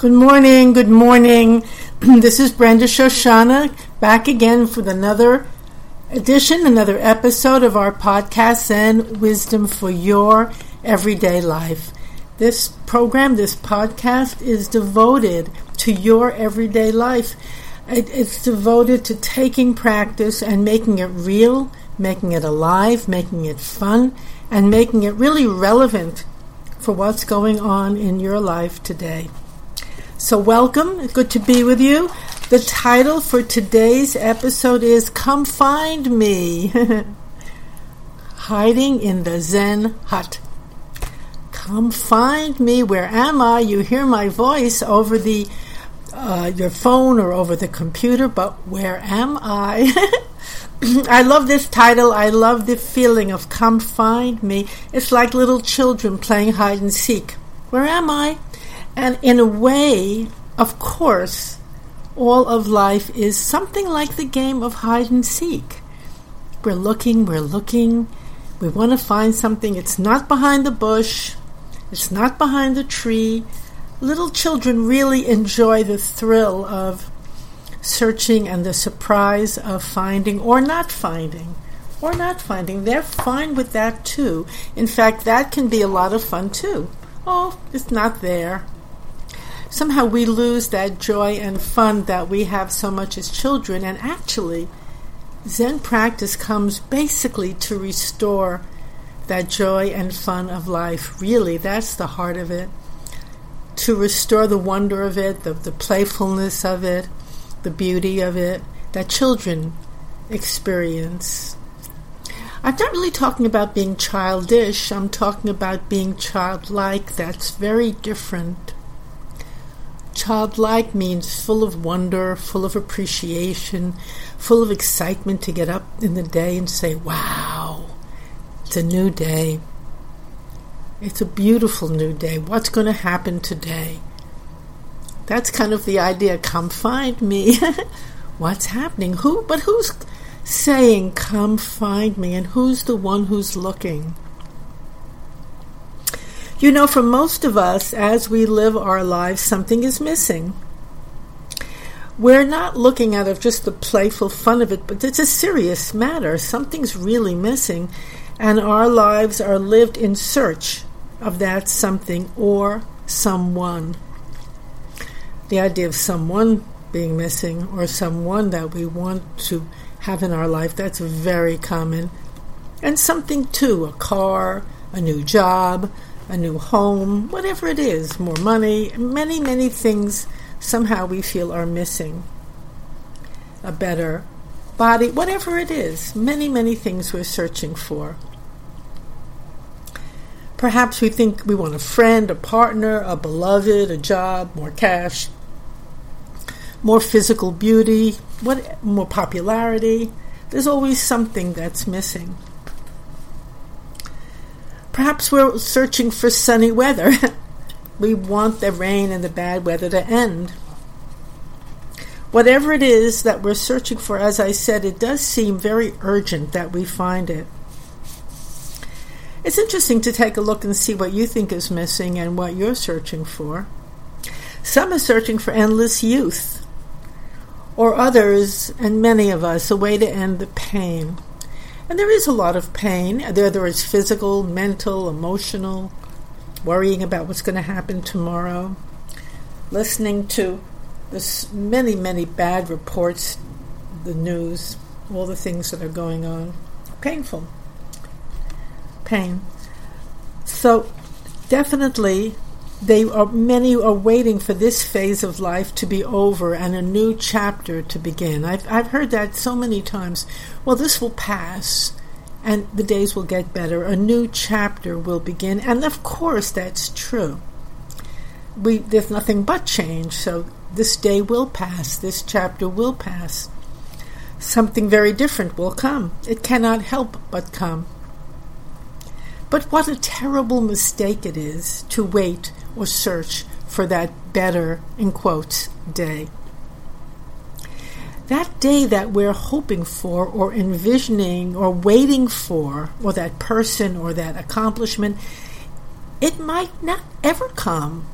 Good morning, good morning. this is Brenda Shoshanna back again for another edition, another episode of our podcast, Zen Wisdom for Your Everyday Life. This program, this podcast is devoted to your everyday life. It, it's devoted to taking practice and making it real, making it alive, making it fun, and making it really relevant for what's going on in your life today. So, welcome. Good to be with you. The title for today's episode is Come Find Me Hiding in the Zen Hut. Come find me. Where am I? You hear my voice over the uh, your phone or over the computer, but where am I? I love this title. I love the feeling of come find me. It's like little children playing hide and seek. Where am I? And in a way, of course, all of life is something like the game of hide and seek. We're looking, we're looking, we want to find something. It's not behind the bush, it's not behind the tree. Little children really enjoy the thrill of searching and the surprise of finding or not finding. Or not finding. They're fine with that too. In fact, that can be a lot of fun too. Oh, it's not there somehow we lose that joy and fun that we have so much as children. And actually, Zen practice comes basically to restore that joy and fun of life. Really, that's the heart of it. To restore the wonder of it, the, the playfulness of it, the beauty of it that children experience. I'm not really talking about being childish, I'm talking about being childlike. That's very different. Childlike means full of wonder, full of appreciation, full of excitement to get up in the day and say, wow, it's a new day. It's a beautiful new day. What's going to happen today? That's kind of the idea. Come find me. What's happening? Who? But who's saying, come find me? And who's the one who's looking? You know, for most of us, as we live our lives, something is missing. We're not looking at it just the playful fun of it, but it's a serious matter. Something's really missing, and our lives are lived in search of that something or someone. The idea of someone being missing or someone that we want to have in our life, that's very common. And something too a car, a new job, a new home, whatever it is, more money, many, many things somehow we feel are missing. A better body, whatever it is, many, many things we're searching for. Perhaps we think we want a friend, a partner, a beloved, a job, more cash, more physical beauty, what more popularity. There's always something that's missing. Perhaps we're searching for sunny weather. we want the rain and the bad weather to end. Whatever it is that we're searching for, as I said, it does seem very urgent that we find it. It's interesting to take a look and see what you think is missing and what you're searching for. Some are searching for endless youth, or others, and many of us, a way to end the pain. And there is a lot of pain. There, there is physical, mental, emotional, worrying about what's going to happen tomorrow, listening to this many, many bad reports, the news, all the things that are going on. Painful. Pain. So, definitely they are many are waiting for this phase of life to be over and a new chapter to begin. I've I've heard that so many times. Well, this will pass and the days will get better. A new chapter will begin. And of course that's true. We there's nothing but change, so this day will pass, this chapter will pass. Something very different will come. It cannot help but come. But what a terrible mistake it is to wait or search for that better, in quotes, day. That day that we're hoping for, or envisioning, or waiting for, or that person, or that accomplishment, it might not ever come.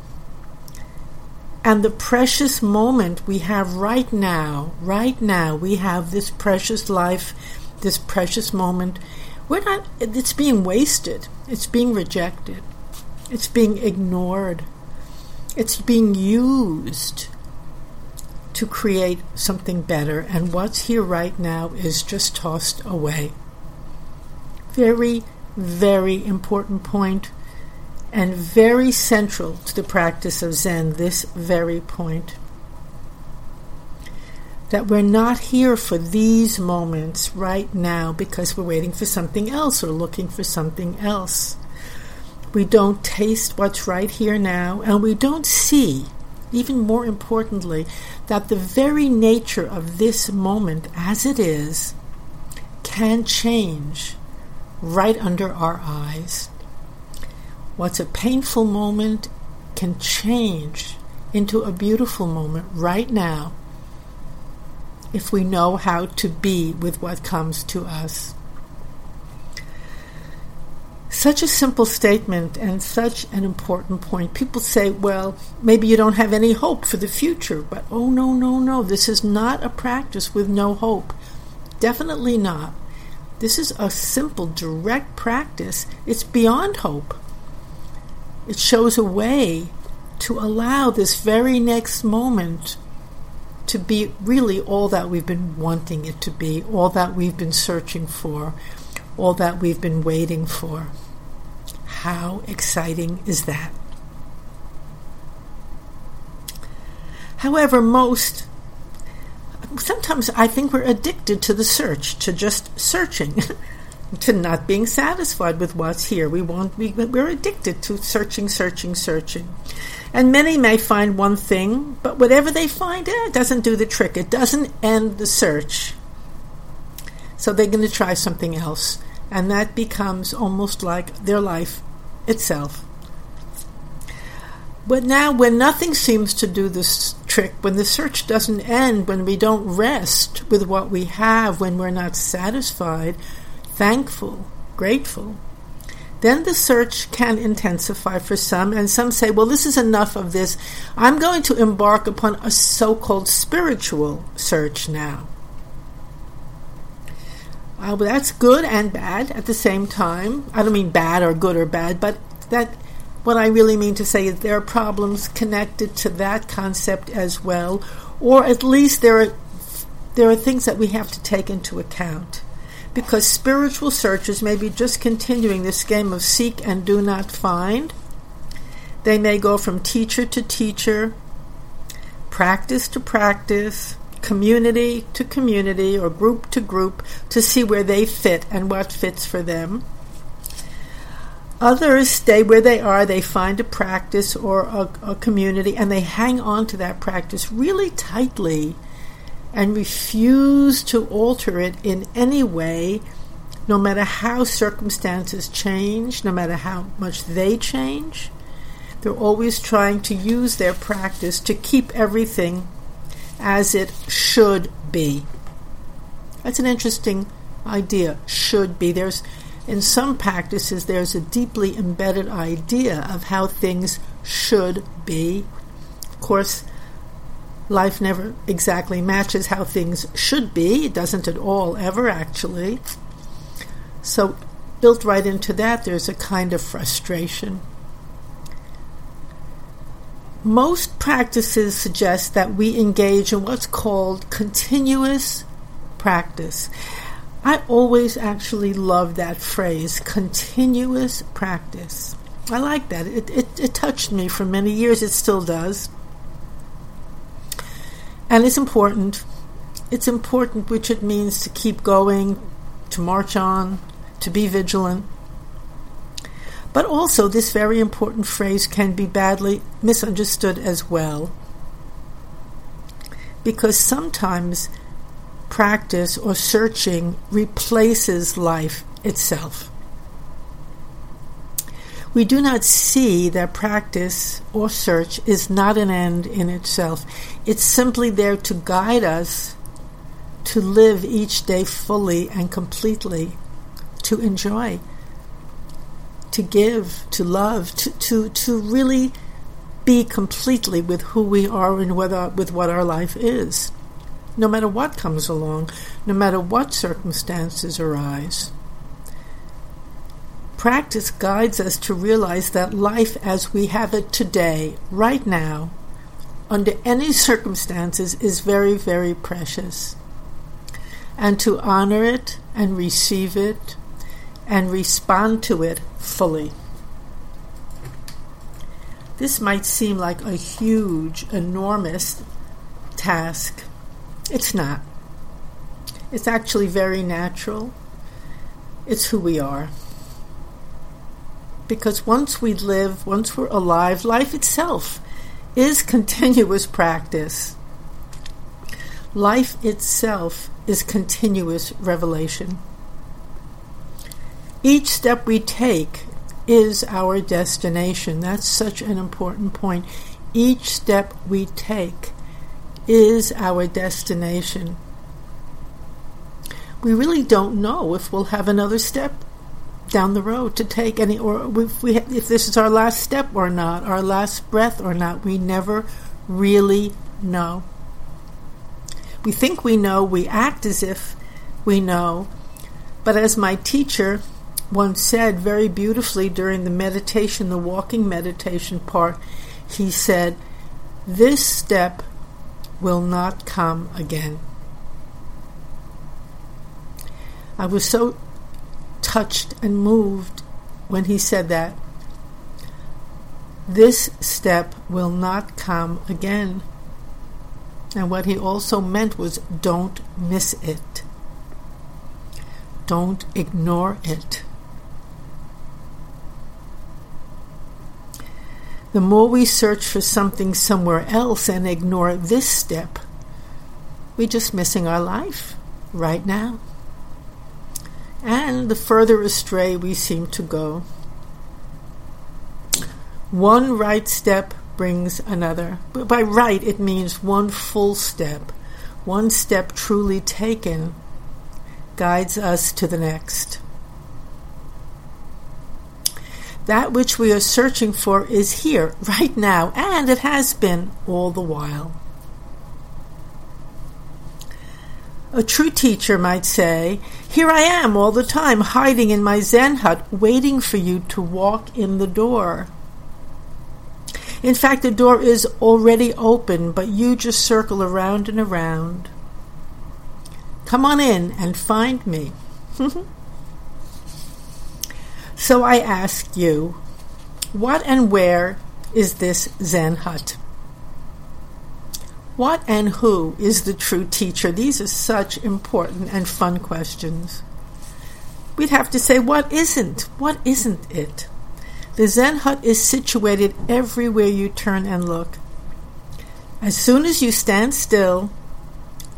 And the precious moment we have right now, right now, we have this precious life, this precious moment. We're not, it's being wasted, it's being rejected, it's being ignored, it's being used to create something better. And what's here right now is just tossed away. Very, very important point and very central to the practice of Zen, this very point. That we're not here for these moments right now because we're waiting for something else or looking for something else. We don't taste what's right here now, and we don't see, even more importantly, that the very nature of this moment as it is can change right under our eyes. What's a painful moment can change into a beautiful moment right now if we know how to be with what comes to us. Such a simple statement and such an important point. People say, well, maybe you don't have any hope for the future, but oh, no, no, no. This is not a practice with no hope. Definitely not. This is a simple, direct practice. It's beyond hope. It shows a way to allow this very next moment to be really all that we've been wanting it to be, all that we've been searching for, all that we've been waiting for. How exciting is that? However, most sometimes I think we're addicted to the search, to just searching. to not being satisfied with what's here. We want we, we're addicted to searching, searching, searching. And many may find one thing, but whatever they find, eh, it doesn't do the trick. It doesn't end the search. So they're going to try something else, and that becomes almost like their life itself. But now, when nothing seems to do this trick, when the search doesn't end, when we don't rest with what we have, when we're not satisfied, thankful, grateful, then the search can intensify for some, and some say, well, this is enough of this. I'm going to embark upon a so called spiritual search now. Uh, well, that's good and bad at the same time. I don't mean bad or good or bad, but that what I really mean to say is there are problems connected to that concept as well, or at least there are there are things that we have to take into account because spiritual searchers may be just continuing this game of seek and do not find. They may go from teacher to teacher, practice to practice, community to community, or group to group to see where they fit and what fits for them. Others stay where they are, they find a practice or a, a community, and they hang on to that practice really tightly and refuse to alter it in any way, no matter how circumstances change, no matter how much they change. They're always trying to use their practice to keep everything as it should be. That's an interesting idea. Should be. There's in some practices there's a deeply embedded idea of how things should be. Of course, life never exactly matches how things should be. It doesn't at all, ever actually. So, built right into that, there's a kind of frustration. Most practices suggest that we engage in what's called continuous practice. I always actually love that phrase, continuous practice. I like that. It, it, it touched me for many years, it still does. And it's important. It's important, which it means to keep going, to march on, to be vigilant. But also, this very important phrase can be badly misunderstood as well. Because sometimes practice or searching replaces life itself we do not see that practice or search is not an end in itself. It's simply there to guide us to live each day fully and completely, to enjoy, to give, to love, to, to, to really be completely with who we are and with, our, with what our life is, no matter what comes along, no matter what circumstances arise. Practice guides us to realize that life as we have it today, right now, under any circumstances, is very, very precious. And to honor it and receive it and respond to it fully. This might seem like a huge, enormous task. It's not. It's actually very natural. It's who we are. Because once we live, once we're alive, life itself is continuous practice. Life itself is continuous revelation. Each step we take is our destination. That's such an important point. Each step we take is our destination. We really don't know if we'll have another step down the road to take any, or if, we, if this is our last step or not, our last breath or not. We never really know. We think we know, we act as if we know, but as my teacher once said very beautifully during the meditation, the walking meditation part, he said, This step will not come again. I was so touched and moved when he said that. This step will not come again. And what he also meant was don't miss it. Don't ignore it. The more we search for something somewhere else and ignore this step, we're just missing our life right now. And the further astray we seem to go. One right step brings another. But By right, it means one full step. One step truly taken guides us to the next. That which we are searching for is here, right now, and it has been all the while. A true teacher might say, Here I am all the time, hiding in my Zen hut, waiting for you to walk in the door. In fact, the door is already open, but you just circle around and around. Come on in and find me. So I ask you, what and where is this Zen hut? What and who is the true teacher? These are such important and fun questions. We'd have to say, what isn't? What isn't it? The Zen hut is situated everywhere you turn and look. As soon as you stand still,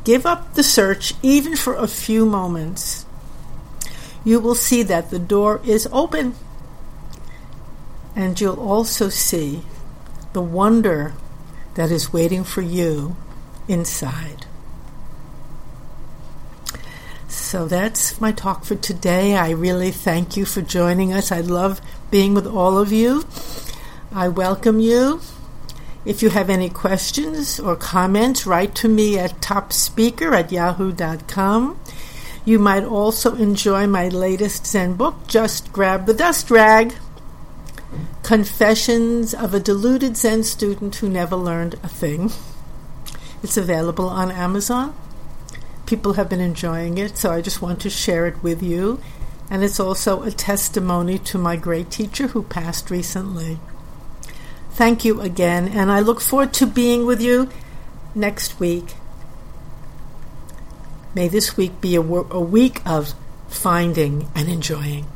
give up the search even for a few moments, you will see that the door is open. And you'll also see the wonder that is waiting for you inside. So that's my talk for today. I really thank you for joining us. I love being with all of you. I welcome you. If you have any questions or comments, write to me at topspeaker at yahoo.com. You might also enjoy my latest Zen book, Just Grab the Dust Rag Confessions of a Deluded Zen Student Who Never Learned a Thing. It's available on Amazon. People have been enjoying it, so I just want to share it with you. And it's also a testimony to my great teacher who passed recently. Thank you again, and I look forward to being with you next week. May this week be a, a week of finding and enjoying.